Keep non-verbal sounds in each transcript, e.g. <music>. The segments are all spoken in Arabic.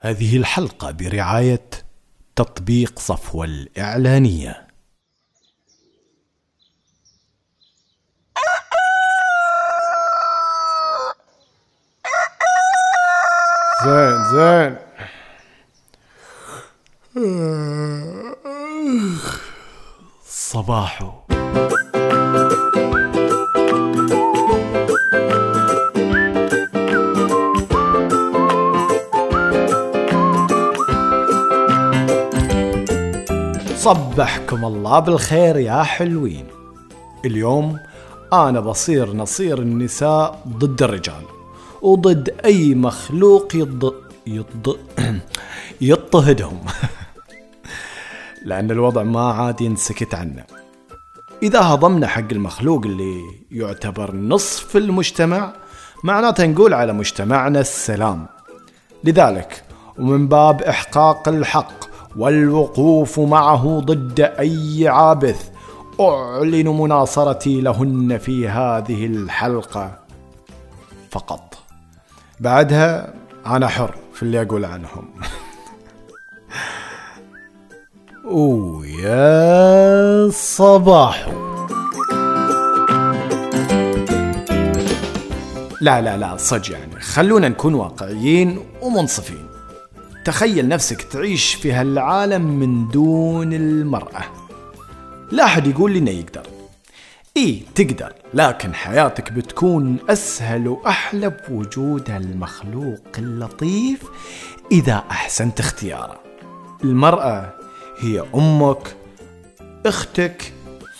هذه الحلقة برعاية تطبيق صفوة الإعلانية. زين زين. صباحو. صبحكم الله بالخير يا حلوين. اليوم أنا بصير نصير النساء ضد الرجال وضد أي مخلوق يض... يض... <clears throat> يضطهدهم. <laughs> لأن الوضع ما عاد ينسكت عنه. إذا هضمنا حق المخلوق اللي يعتبر نصف المجتمع معناته نقول على مجتمعنا السلام. لذلك ومن باب إحقاق الحق والوقوف معه ضد أي عابث. أعلن مناصرتي لهن في هذه الحلقة. فقط. بعدها أنا حر في اللي أقول عنهم. <laughs> ويا صباح. لا لا لا صج يعني. خلونا نكون واقعيين ومنصفين. تخيل نفسك تعيش في هالعالم من دون المرأة. لا أحد يقول لي إنه يقدر. إيه تقدر لكن حياتك بتكون أسهل وأحلى بوجود هالمخلوق اللطيف إذا أحسنت اختياره. المرأة هي أمك أختك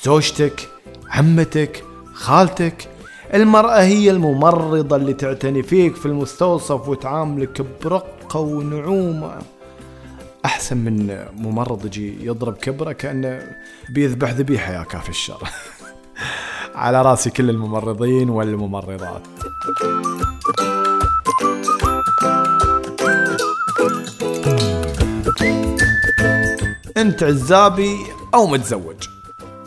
زوجتك عمتك خالتك. المرأة هي الممرضة اللي تعتني فيك في المستوصف وتعاملك برقة ونعومة أحسن من ممرض يجي يضرب كبرة كأنه بيذبح ذبيحة يا كافي الشر. <laughs> على راسي كل الممرضين والممرضات. أنت عزابي أو متزوج؟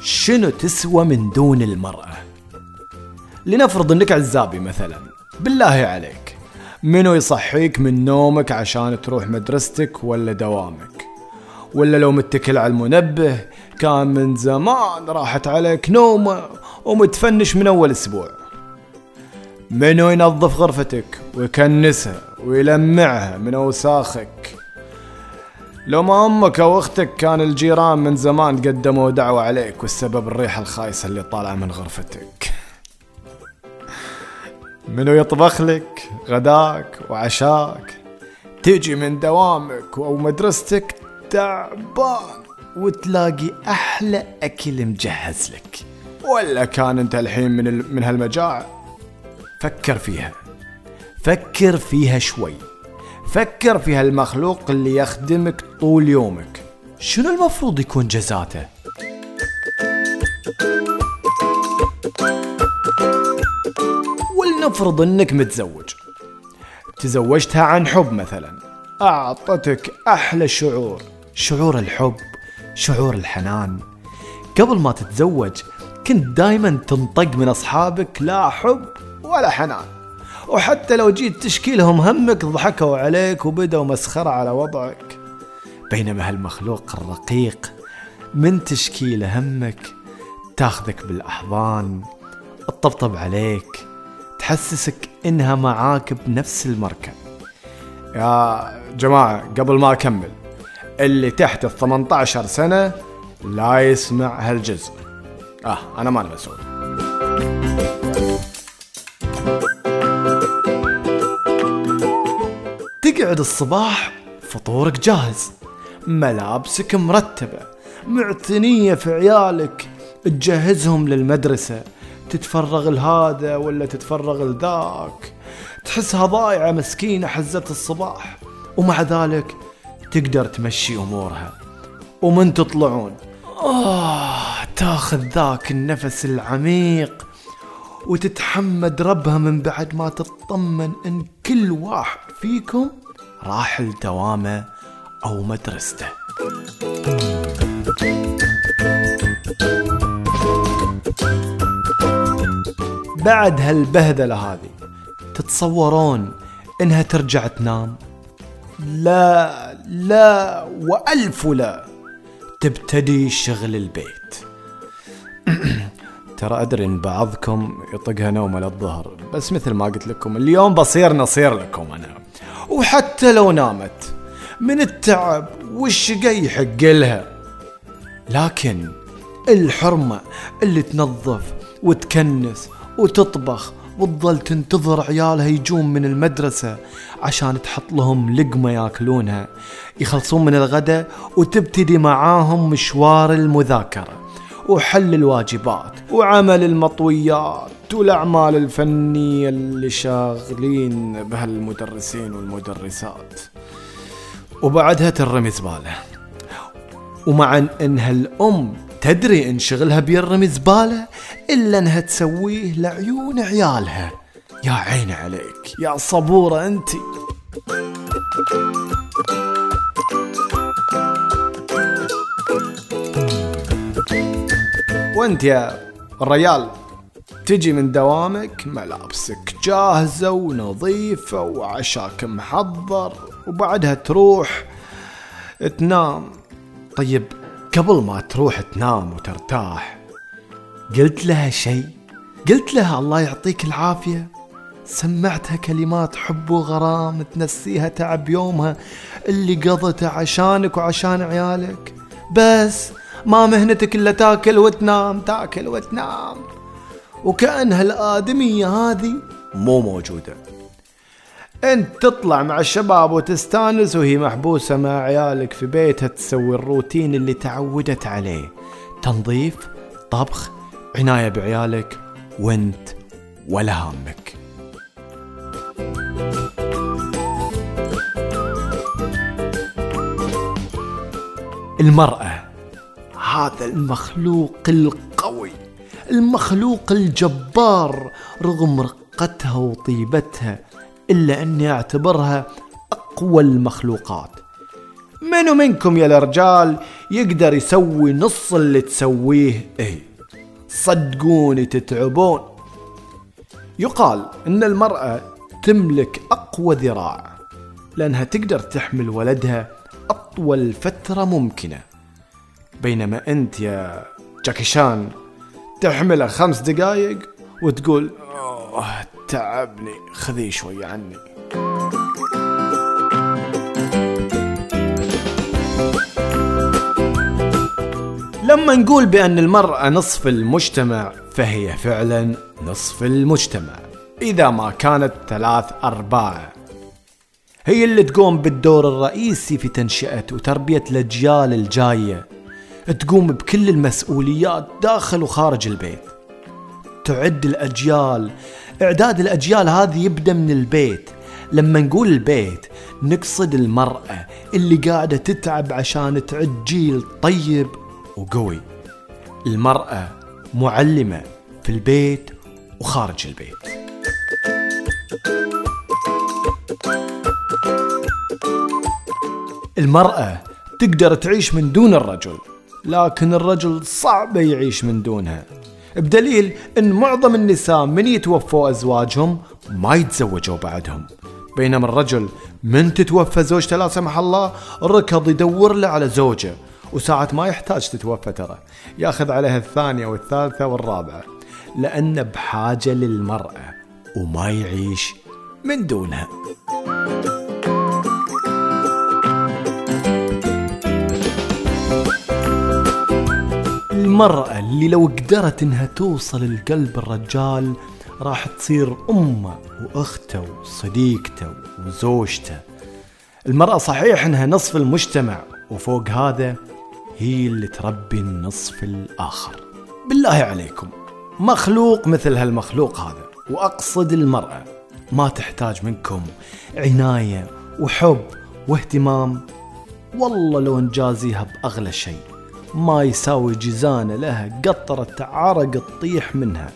شنو تسوى من دون المرأة؟ لنفرض إنك عزابي مثلا. بالله عليك. منو يصحيك من نومك عشان تروح مدرستك ولا دوامك؟ ولا لو متكل على المنبه كان من زمان راحت عليك نومه ومتفنش من أول أسبوع. منو ينظف غرفتك ويكنسها ويلمعها من أوساخك؟ لو ما أمك أو أختك كان الجيران من زمان قدموا دعوة عليك والسبب الريحة الخايسة اللي طالعة من غرفتك. منو يطبخ لك غداك وعشاك. تجي من دوامك أو مدرستك تعبان وتلاقي أحلى أكل مجهز لك. ولا كان أنت الحين من. من هالمجاعة؟ فكر فيها. فكر فيها شوي. فكر في هالمخلوق اللي يخدمك طول يومك. شنو المفروض يكون جزاته؟ ولنفرض انك متزوج. تزوجتها عن حب مثلا. أعطتك أحلى شعور. شعور الحب شعور الحنان. قبل ما تتزوج كنت دايما تنطق من أصحابك لا حب ولا حنان. وحتى لو جيت تشكي لهم همك ضحكوا عليك وبدوا مسخرة على وضعك. بينما هالمخلوق الرقيق من تشكي له همك تاخذك بالأحضان تطبطب عليك. تحسسك إنها معاك بنفس المركب. يا جماعة قبل ما أكمل اللي تحت ال 18 سنة لا يسمع هالجزء. آه أنا ماني مسؤول تقعد الصباح فطورك جاهز ملابسك مرتبة معتنية في عيالك تجهزهم للمدرسة تتفرغ لهذا ولا تتفرغ لذاك؟ تحسها ضايعة مسكينة حزة الصباح ومع ذلك تقدر تمشي أمورها. ومن تطلعون؟ آه تاخذ ذاك النفس العميق وتتحمد ربها من بعد ما تطمن إن كل واحد فيكم راح لدوامه أو مدرسته. بعد هالبهذلة هذه تتصورون إنها ترجع تنام؟ لا لا وألف لا. تبتدي شغل البيت. <clears throat> ترى أدري إن بعضكم يطقها نومة للظهر بس مثل ما قلت لكم اليوم بصير نصير لكم أنا. وحتى لو نامت من التعب والشقي يحق لها؟ لكن الحرمة اللي تنظف وتكنس وتطبخ وتظل تنتظر عيالها يجون من المدرسة عشان تحط لهم لقمة ياكلونها. يخلصون من الغداء وتبتدي معاهم مشوار المذاكرة وحل الواجبات وعمل المطويات والأعمال الفنية اللي شاغلين بها المدرسين والمدرسات. وبعدها ترمي زبالة. ومع إنها الأم تدري إن شغلها بيرمي زبالة إلا إنها تسويه لعيون عيالها. يا عيني عليك يا صبورة انتي وأنت يا الريال تجي من دوامك ملابسك جاهزة ونظيفة وعشاك محضر وبعدها تروح تنام. طيب قبل ما تروح تنام وترتاح قلت لها شيء؟ قلت لها الله يعطيك العافية. سمعتها كلمات حب وغرام تنسيها تعب يومها اللي قضته عشانك وعشان عيالك. بس ما مهنتك إلا تاكل وتنام تاكل وتنام. وكأنها الآدمية هذه مو موجودة. انت تطلع مع الشباب وتستانس وهي محبوسة مع عيالك في بيتها تسوي الروتين اللي تعودت عليه. تنظيف طبخ عناية بعيالك وانت ولا هامك المرأة هذا المخلوق القوي المخلوق الجبار رغم رقتها وطيبتها إلا أني أعتبرها أقوى المخلوقات. منو منكم يا الرجال يقدر يسوي نص اللي تسويه؟ إيه صدقوني تتعبون. يقال إن المرأة تملك أقوى ذراع لأنها تقدر تحمل ولدها أطول فترة ممكنة. بينما أنت يا جاكيشان تحمله خمس دقايق وتقول تعبني خذيه شوي عني. لما نقول بأن المرأة نصف المجتمع فهي فعلا نصف المجتمع. إذا ما كانت ثلاث أرباع. هي اللي تقوم بالدور الرئيسي في تنشئة وتربية الأجيال الجاية. تقوم بكل المسؤوليات داخل وخارج البيت. تعد الأجيال إعداد الأجيال هذه يبدأ من البيت. لما نقول البيت نقصد المرأة اللي قاعدة تتعب عشان تعد جيل طيب وقوي. المرأة معلمة في البيت وخارج البيت. المرأة تقدر تعيش من دون الرجل لكن الرجل صعب يعيش من دونها. بدليل إن معظم النساء من يتوفوا أزواجهم ما يتزوجوا بعدهم. بينما الرجل من تتوفى زوجته لا سمح الله ركض يدور له على زوجه وساعة ما يحتاج تتوفى ترى. يأخذ عليها الثانية والثالثة والرابعة لأنه بحاجة للمرأة وما يعيش من دونها. المرأة اللي لو قدرت إنها توصل لقلب الرجال راح تصير أمة وأخته وصديقته وزوجته. المرأة صحيح إنها نصف المجتمع وفوق هذا هي اللي تربي النصف الآخر. بالله عليكم مخلوق مثل هالمخلوق هذا. وأقصد المرأة ما تحتاج منكم عناية وحب واهتمام. والله لو نجازيها بأغلى شيء. ما يساوي جزانة لها قطرة عرق تطيح منها.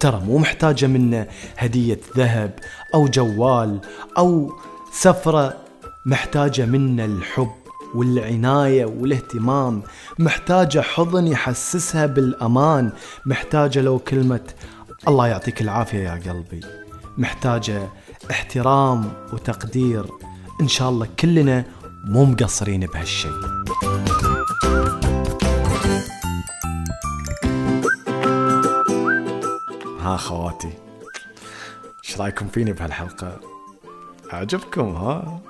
ترى مو محتاجة منه هدية ذهب أو جوال أو سفرة محتاجة منه الحب والعناية والاهتمام. محتاجة حضن يحسسها بالأمان. محتاجة لو كلمة الله يعطيك العافية يا قلبي محتاجة احترام وتقدير. إن شاء الله كلنا مو مقصرين بهالشي. ها خواتي إيش رأيكم فيني بهالحلقة؟ عجبكم ها؟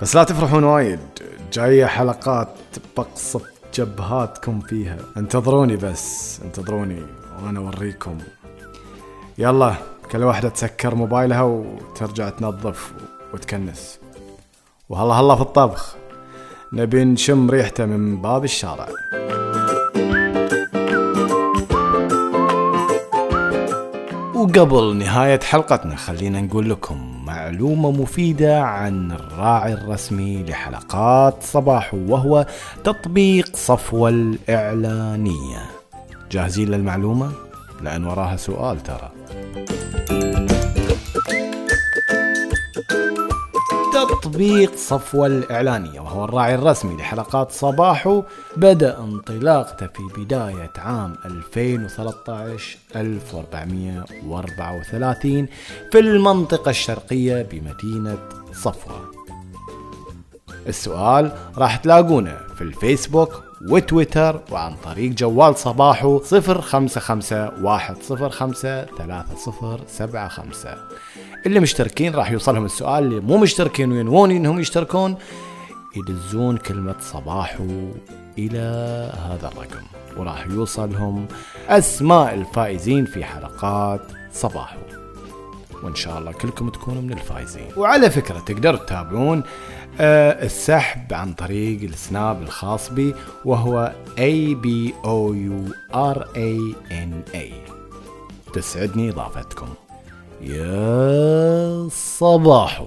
بس لا تفرحون وايد جاية حلقات بقصف جبهاتكم فيها. انتظروني بس انتظروني وأنا أوريكم. يلا كل واحدة تسكر موبايلها وترجع تنظف وتكنس. وهلا هلا في الطبخ. نبي نشم ريحته من باب الشارع. وقبل نهاية حلقتنا خلينا نقول لكم معلومة مفيدة عن الراعي الرسمي لحلقات صباح وهو تطبيق صفوة الإعلانية. جاهزين للمعلومة؟ لأن وراها سؤال ترى. تطبيق صفوة الإعلانية وهو الراعي الرسمي لحلقات صباحو بدأ انطلاقته في بداية عام 2013 1434 في المنطقة الشرقية بمدينة صفوة. السؤال راح تلاقونه في الفيسبوك وتويتر وعن طريق جوال صباحو 0551053075 اللي مشتركين راح يوصلهم السؤال اللي مو مشتركين وينوون إنهم يشتركون يدزون كلمة صباحو إلى هذا الرقم وراح يوصلهم أسماء الفائزين في حلقات صباحو. وإن شاء الله كلكم تكونوا من الفائزين. وعلى فكرة تقدروا تتابعون آه، السحب عن طريق السناب الخاص بي وهو A B O U R A N A. تسعدني إضافتكم. يا صباحو.